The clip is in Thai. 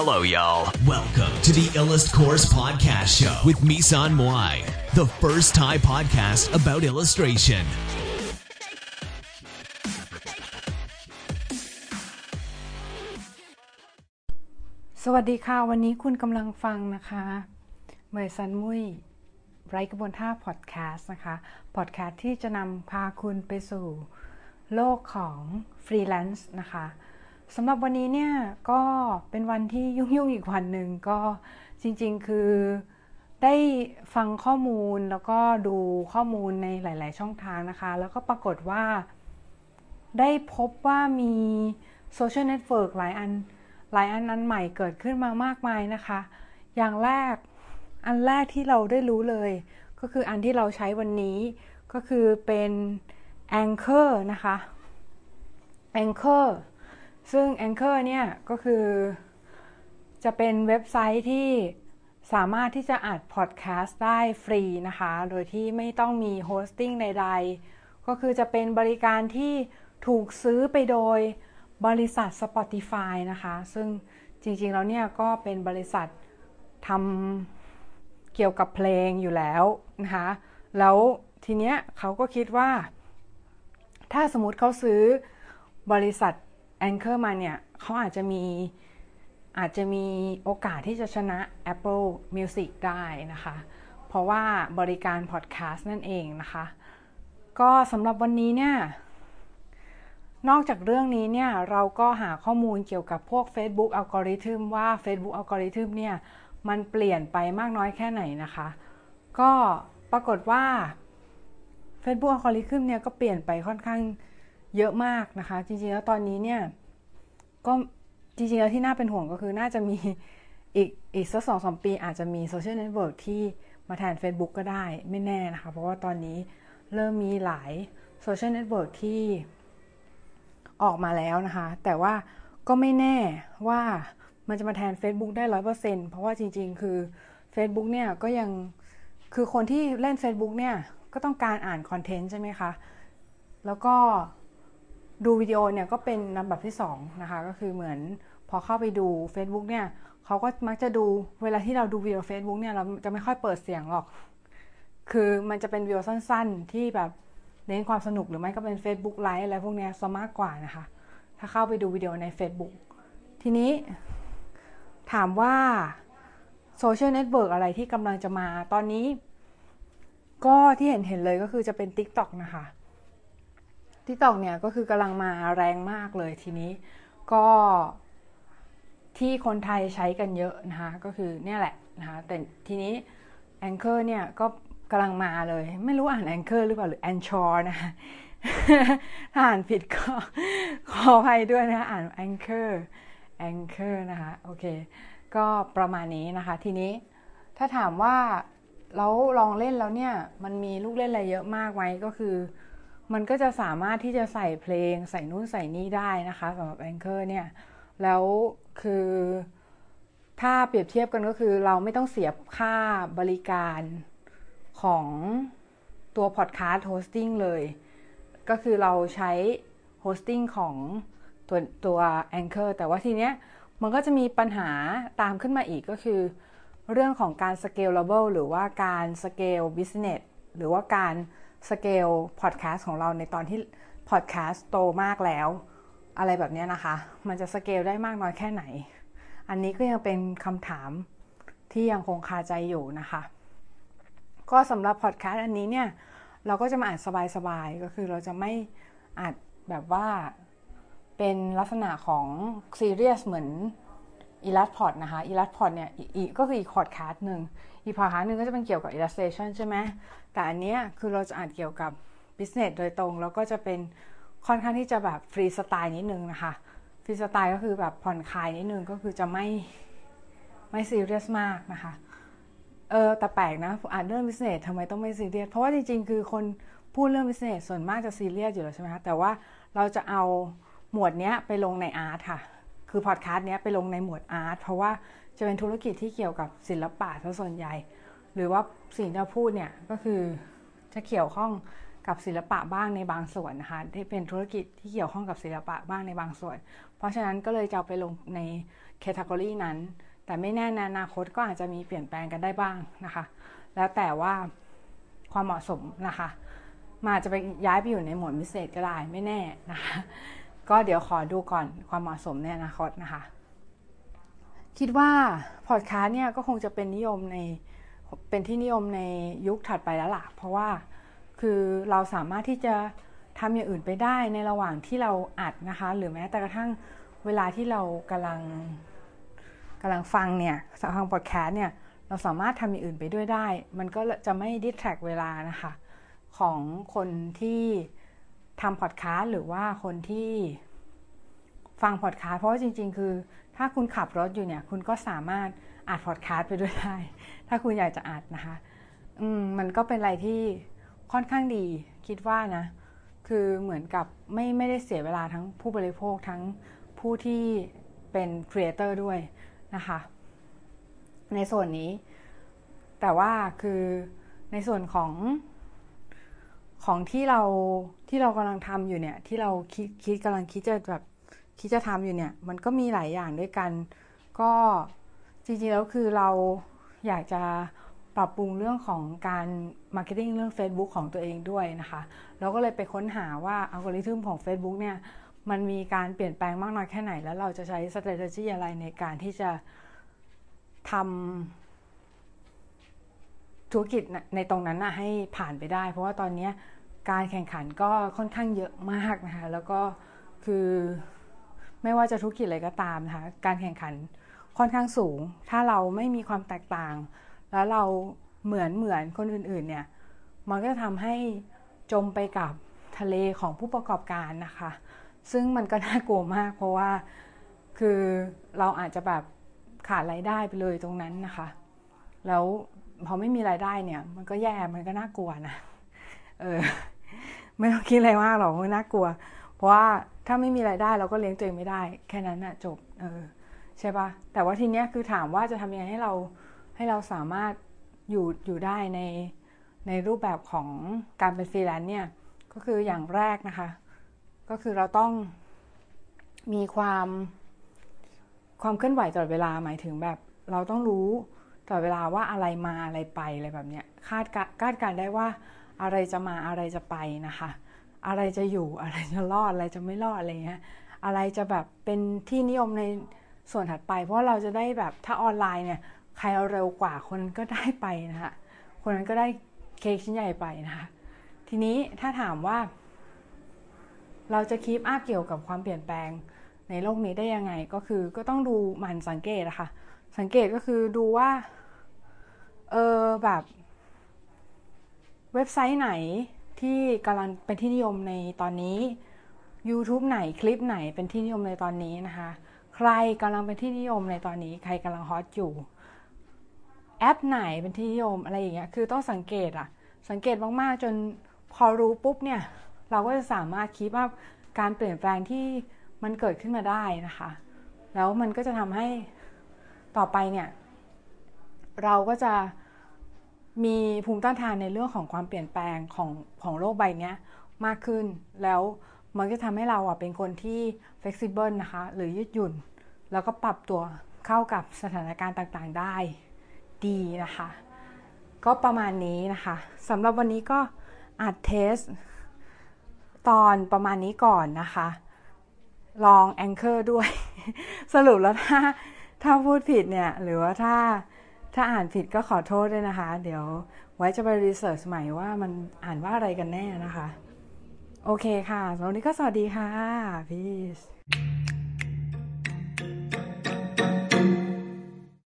Hello, y'all. Welcome to the Illust Course Podcast Show with Misan Moai, the first Thai podcast about illustration. สวัสดีค่ะ วันนี้คุณกำลังฟังนะคะเมยซันมุยไร้กระบวนท่าพอดแคสต์นะคะ พอดแคสต์ที่จะนำพาคุณไปสู่โลกของฟรีแลนซ์นะคะ สำหรับวันนี้เนี่ยก็เป็นวันที่ยุ่งๆอีกวันหนึ่งก็จริงๆคือได้ฟังข้อมูลแล้วก็ดูข้อมูลในหลาย ๆ ช่องทางนะคะ แล้วก็ปรากฏว่า ได้พบว่ามีโซเชียลเน็ตเวิร์กหลายอันหลายอันนั้นใหม่เกิดขึ้นมามากมายนะคะ อย่างแรกอันแรกที่เราได้รู้เลย ก็คืออันที่เราใช้วันนี้ก็คือเป็น Anchor นะคะ Anchor ซึ่ง Anchor เนี่ยก็คือจะเป็นเว็บไซต์ที่สามารถที่จะอัดพอดแคสต์ได้ฟรีนะคะ โดยที่ไม่ต้องมี hosting ใดๆ ก็คือจะเป็นบริการที่ถูกซื้อไปโดยบริษัท Spotify นะคะ ซึ่งจริงๆ แล้วเนี่ยก็เป็นบริษัททำเกี่ยวกับเพลงอยู่แล้วนะคะ แล้วทีเนี้ยเขาก็คิดว่า ถ้าสมมติเขาซื้อบริษัท Anchor มาเนี่ยเขาอาจจะมีอาจจะมีโอกาสที่จะชนะ Apple Music ได้นะคะ เพราะว่าบริการพอดแคสต์นั่นเองนะคะ ก็สำหรับวันนี้เนี่ย นอกจากเรื่องนี้เนี่ย เราก็หาข้อมูลเกี่ยวกับพวก Facebook อัลกอริทึมว่า Facebook อัลกอริทึมเนี่ย มันเปลี่ยนไปมากน้อยแค่ไหนนะคะ ก็ปรากฏว่า Facebook อัลกอริทึมเนี่ยก็เปลี่ยนไปค่อนข้าง เยอะมากนะคะ จริงๆแล้วตอนนี้เนี่ยก็จริงๆแล้วที่น่าเป็นห่วงก็คือน่าจะมีอีกอีกสักสองสามปีอาจจะมีโซเชียลเน็ตเวิร์กที่มาแทน Facebook ก็ได้ไม่แน่นะคะ เพราะว่าตอนนี้เริ่มมีหลายโซเชียลเน็ตเวิร์กที่ออกมาแล้วนะคะ แต่ว่าก็ไม่แน่ว่ามันจะมาแทน Facebook ได้ร้อยเปอร์เซ็นเพราะว่าจริง ๆ คือ Facebook เนี่ยก็ยังคือคนที่เล่น Facebook เนี่ยก็ต้องการอ่านคอนเทนต์ใช่ไหมคะ แล้วก็ ดูวิดีโอเนี่ยก็เป็นลำดับที่2นะคะก็คือเหมือนพอเข้าไปดู Facebook เนี่ยเขาก็มักจะดูเวลาที่เราดูวิดีโอ Facebook เนี่ยเราจะไม่ค่อยเปิดเสียงหรอก คือมันจะเป็นวิดีโอสั้นๆ ที่แบบเน้นความสนุกหรือไม่ก็เป็น Facebook ไลฟ์อะไรพวกนี้ซะมากกว่านะคะ ถ้าเข้าไปดูวิดีโอใน Facebook ทีนี้ถามว่าโซเชียลเน็ตเวิร์กอะไรที่กำลังจะมาตอนนี้ ก็ที่เห็นเห็นเลยก็คือจะเป็น TikTok นะคะ TikTok เนี่ยก็คือกำลังมาแรงมากเลยทีนี้ก็ที่คนไทยใช้กันเยอะนะคะก็คือเนี่ยแหละนะคะแต่ทีนี้ Anchor เนี่ยก็กำลังมาเลย ไม่รู้อ่าน Anchor หรือเปล่าหรือ Anchor นะคะถ้าอ่านผิดก็ขออภัยด้วยนะคะอ่าน Anchor Anchor นะคะโอเค ก็ประมาณนี้นะคะ ทีนี้ถ้าถามว่าแล้วลองเล่นแล้วเนี่ย มันมีลูกเล่นอะไรเยอะมากไหมก็คือ มันก็จะสามารถที่จะใส่เพลงใส่นู่นใส่นี่ได้นะคะสำหรับ Anchor เนี่ย แล้วคือถ้าเปรียบเทียบกันก็คือเราไม่ต้องเสียค่าบริการของตัว Podcast Hosting เลย ก็คือเราใช้ Hosting ของตัวตัว Anchor แต่ว่าทีเนี้ยมันก็จะมีปัญหาตามขึ้นมาอีกก็คือ เรื่องของการ scalable หรือว่าการ scale business หรือว่าการ scale podcast ของเราในตอนที่ podcast โตมากแล้ว อะไรแบบนี้นะคะ มันจะ scale ได้มากน้อยแค่ไหน อันนี้ก็ยังเป็นคำถามที่ยังคงคาใจอยู่นะคะ ก็สำหรับ podcast อันนี้เนี่ย เราก็จะมาอ่านสบายๆ ก็คือเราจะไม่อ่านแบบว่าเป็นลักษณะของซีเรียสเหมือน อีลัสพอดนะคะอีลัสพอดเนี่ยอีก็คืออีกพอดคาสหนึ่งอีพอดคาสต์หนึ่งก็จะเป็นเกี่ยวกับ illustration ใช่ไหมแต่อันเนี้ยคือเราจะอ่านเกี่ยวกับ business โดยตรง แล้วก็จะเป็นค่อนข้างที่จะแบบฟรีสไตล์นิดนึงนะคะฟรีสไตล์ก็คือแบบผ่อนคลายนิดนึงก็คือจะไม่ไม่ซีเรียสมากนะคะเออแต่แปลกนะอ่านเรื่อง business ทำไมต้องไม่ซีเรียสเพราะว่าจริงๆ คือคนพูดเรื่อง business ส่วนมากจะซีเรียสอยู่แล้วใช่ไหมคะแต่ว่าเราจะเอาหมวดเนี้ยไปลงใน art ค่ะ คือพอดแคสต์เนี้ยไปลงในหมวด art เพราะว่าจะเป็นธุรกิจที่เกี่ยวกับศิลปะซะส่วนใหญ่ หรือว่าสิ่งที่เราพูดเนี่ยก็คือจะเกี่ยวข้องกับศิลปะบ้างในบางส่วนนะคะที่เป็นธุรกิจที่เกี่ยวข้องกับศิลปะบ้างในบางส่วน เพราะฉะนั้นก็เลยจะไปลงในแคตตากรีนั้น แต่ไม่แน่ในอนาคตก็อาจจะมีเปลี่ยนแปลงกันได้บ้างนะคะ แล้วแต่ว่าความเหมาะสมนะคะมาจะไปย้ายไปอยู่ในหมวดพิเศษก็ได้ไม่แน่นะคะ ก็เดี๋ยวขอดูก่อนความเหมาะสมในอนาคตนะคะ คิดว่าพอดคาสต์เนี่ยก็คงจะเป็นนิยมในเป็นที่นิยมในยุคถัดไปแล้วล่ะ เพราะว่าคือเราสามารถที่จะทำอย่างอื่นไปได้ในระหว่างที่เราอัดนะคะ หรือแม้แต่กระทั่งเวลาที่เรากำลังกำลังฟังเนี่ยฟังพอดแคสต์เนี่ยเราสามารถทำอย่างอื่นไปด้วยได้ มันก็จะไม่ดิสแทรกเวลานะคะ ของคนที่ ทำพอดแคสต์หรือว่าคนที่ฟังพอดแคสต์เพราะว่าจริง ๆ คือ ถ้าคุณขับรถอยู่เนี่ย คุณก็สามารถอัดพอดแคสต์ไปด้วยได้ ถ้าคุณอยากจะอัดนะคะ อืมมันก็เป็นอะไรที่ค่อนข้างดี คิดว่านะ คือเหมือนกับไม่ไม่ได้เสียเวลาทั้งผู้บริโภคทั้งผู้ที่เป็นครีเอเตอร์ด้วยนะคะ ในส่วนนี้ แต่ว่าคือในส่วนของของที่เรา ที่เรากำลังทำอยู่เนี่ย ที่เราคิดคิดกำลังคิดจะแบบคิดจะทำอยู่เนี่ย มันก็มีหลายอย่างด้วยกัน ก็จริงๆแล้วคือเราอยากจะปรับปรุงเรื่องของการ marketing เรื่อง Facebook ของตัวเองด้วยนะคะ เราก็เลยไปค้นหาว่าอัลกอริทึมของ Facebook เนี่ย มันมีการเปลี่ยนแปลงมากน้อยแค่ไหน แล้วเราจะใช้ strategy อะไรในการที่จะทำธุรกิจในตรงนั้นนะให้ผ่านไปได้ เพราะว่าตอนนี้ การแข่งขันก็ค่อนข้างเยอะมากนะคะ แล้วก็คือไม่ว่าจะธุรกิจอะไรก็ตามนะคะ การแข่งขันค่อนข้างสูง ถ้าเราไม่มีความแตกต่าง แล้วเราเหมือนเหมือนคนอื่นๆเนี่ย มันก็จะทำให้จมไปกับทะเลของผู้ประกอบการนะคะ ซึ่งมันก็น่ากลัวมากเพราะว่าคือเราอาจจะแบบขาดรายได้ไปเลยตรงนั้นนะคะ แล้วพอไม่มีรายได้เนี่ย มันก็แย่ มันก็น่ากลัวนะ เออ ไม่ต้องคิดอะไรมากหรอกมันน่ากลัว เพราะว่าถ้าไม่มีรายได้เราก็เลี้ยงตัวเองไม่ได้ แค่นั้นน่ะจบ เออใช่ปะแต่ว่าทีเนี้ยคือถามว่าจะทำยังไงให้เราให้เราสามารถอยู่อยู่ได้ในในรูปแบบของการเป็นฟรีแลนซ์เนี่ยก็คืออย่างแรกนะคะ ก็คือเราต้องมีความความเคลื่อนไหวตลอดเวลาหมายถึงแบบ เราต้องรู้ตลอดเวลาว่าอะไรมาอะไรไปอะไรแบบเนี้ยคาดคาดการได้ว่า อะไรจะมาอะไรจะไปนะคะ อะไรจะอยู่อะไรจะรอดอะไรจะไม่รอดอะไรเงี้ยอะไรจะแบบเป็นที่นิยมในส่วนถัดไป เพราะเราจะได้แบบถ้าออนไลน์เนี่ยใครเร็วกว่าคนก็ได้ไปนะคะคนนั้นก็ได้เค้กชิ้นใหญ่ไปนะคะ ทีนี้ถ้าถามว่า เราจะคีปอัพเกี่ยวกับความเปลี่ยนแปลงในโลกนี้ได้ยังไงก็คือก็ต้องดูมันสังเกตนะคะสังเกตก็คือดูว่า เออแบบ เว็บไซต์ไหนที่กำลังเป็นที่นิยมในตอนนี้ YouTube ไหนคลิปไหนเป็นที่นิยมในตอนนี้นะคะ ใครกำลังเป็นที่นิยมในตอนนี้ ใครกำลังฮอตอยู่ แอปไหนเป็นที่นิยมอะไรอย่างเงี้ยคือต้องสังเกตอะสังเกตมากๆจนพอรู้ปุ๊บเนี่ยเราก็จะสามารถคิดว่าการเปลี่ยนแปลงที่มันเกิดขึ้นมาได้นะคะ แล้วมันก็จะทำให้ต่อไปเนี่ย เราก็จะ มีภูมิต้านทานในเรื่องของความเปลี่ยนแปลงของของโลกใบนี้มากขึ้น แล้วมันจะทำให้เราอะเป็นคนที่ flexible นะคะ หรือยืดหยุ่น แล้วก็ปรับตัวเข้ากับสถานการณ์ต่างๆได้ดีนะคะ ก็ประมาณนี้นะคะสำหรับวันนี้ก็อัดเทส ตอนประมาณนี้ก่อนนะคะ ลองแองเกอร์ด้วย สรุปแล้วถ้าถ้าพูดผิดเนี่ย หรือว่าถ้า ถ้าอ่านผิดก็ขอโทษด้วยนะคะ เดี๋ยวไว้จะไปรีเสิร์ชใหม่ว่ามันอ่านว่าอะไรกันแน่นะคะ โอเคค่ะสำหรับวันนี้ก็สวัสดีค่ะพีช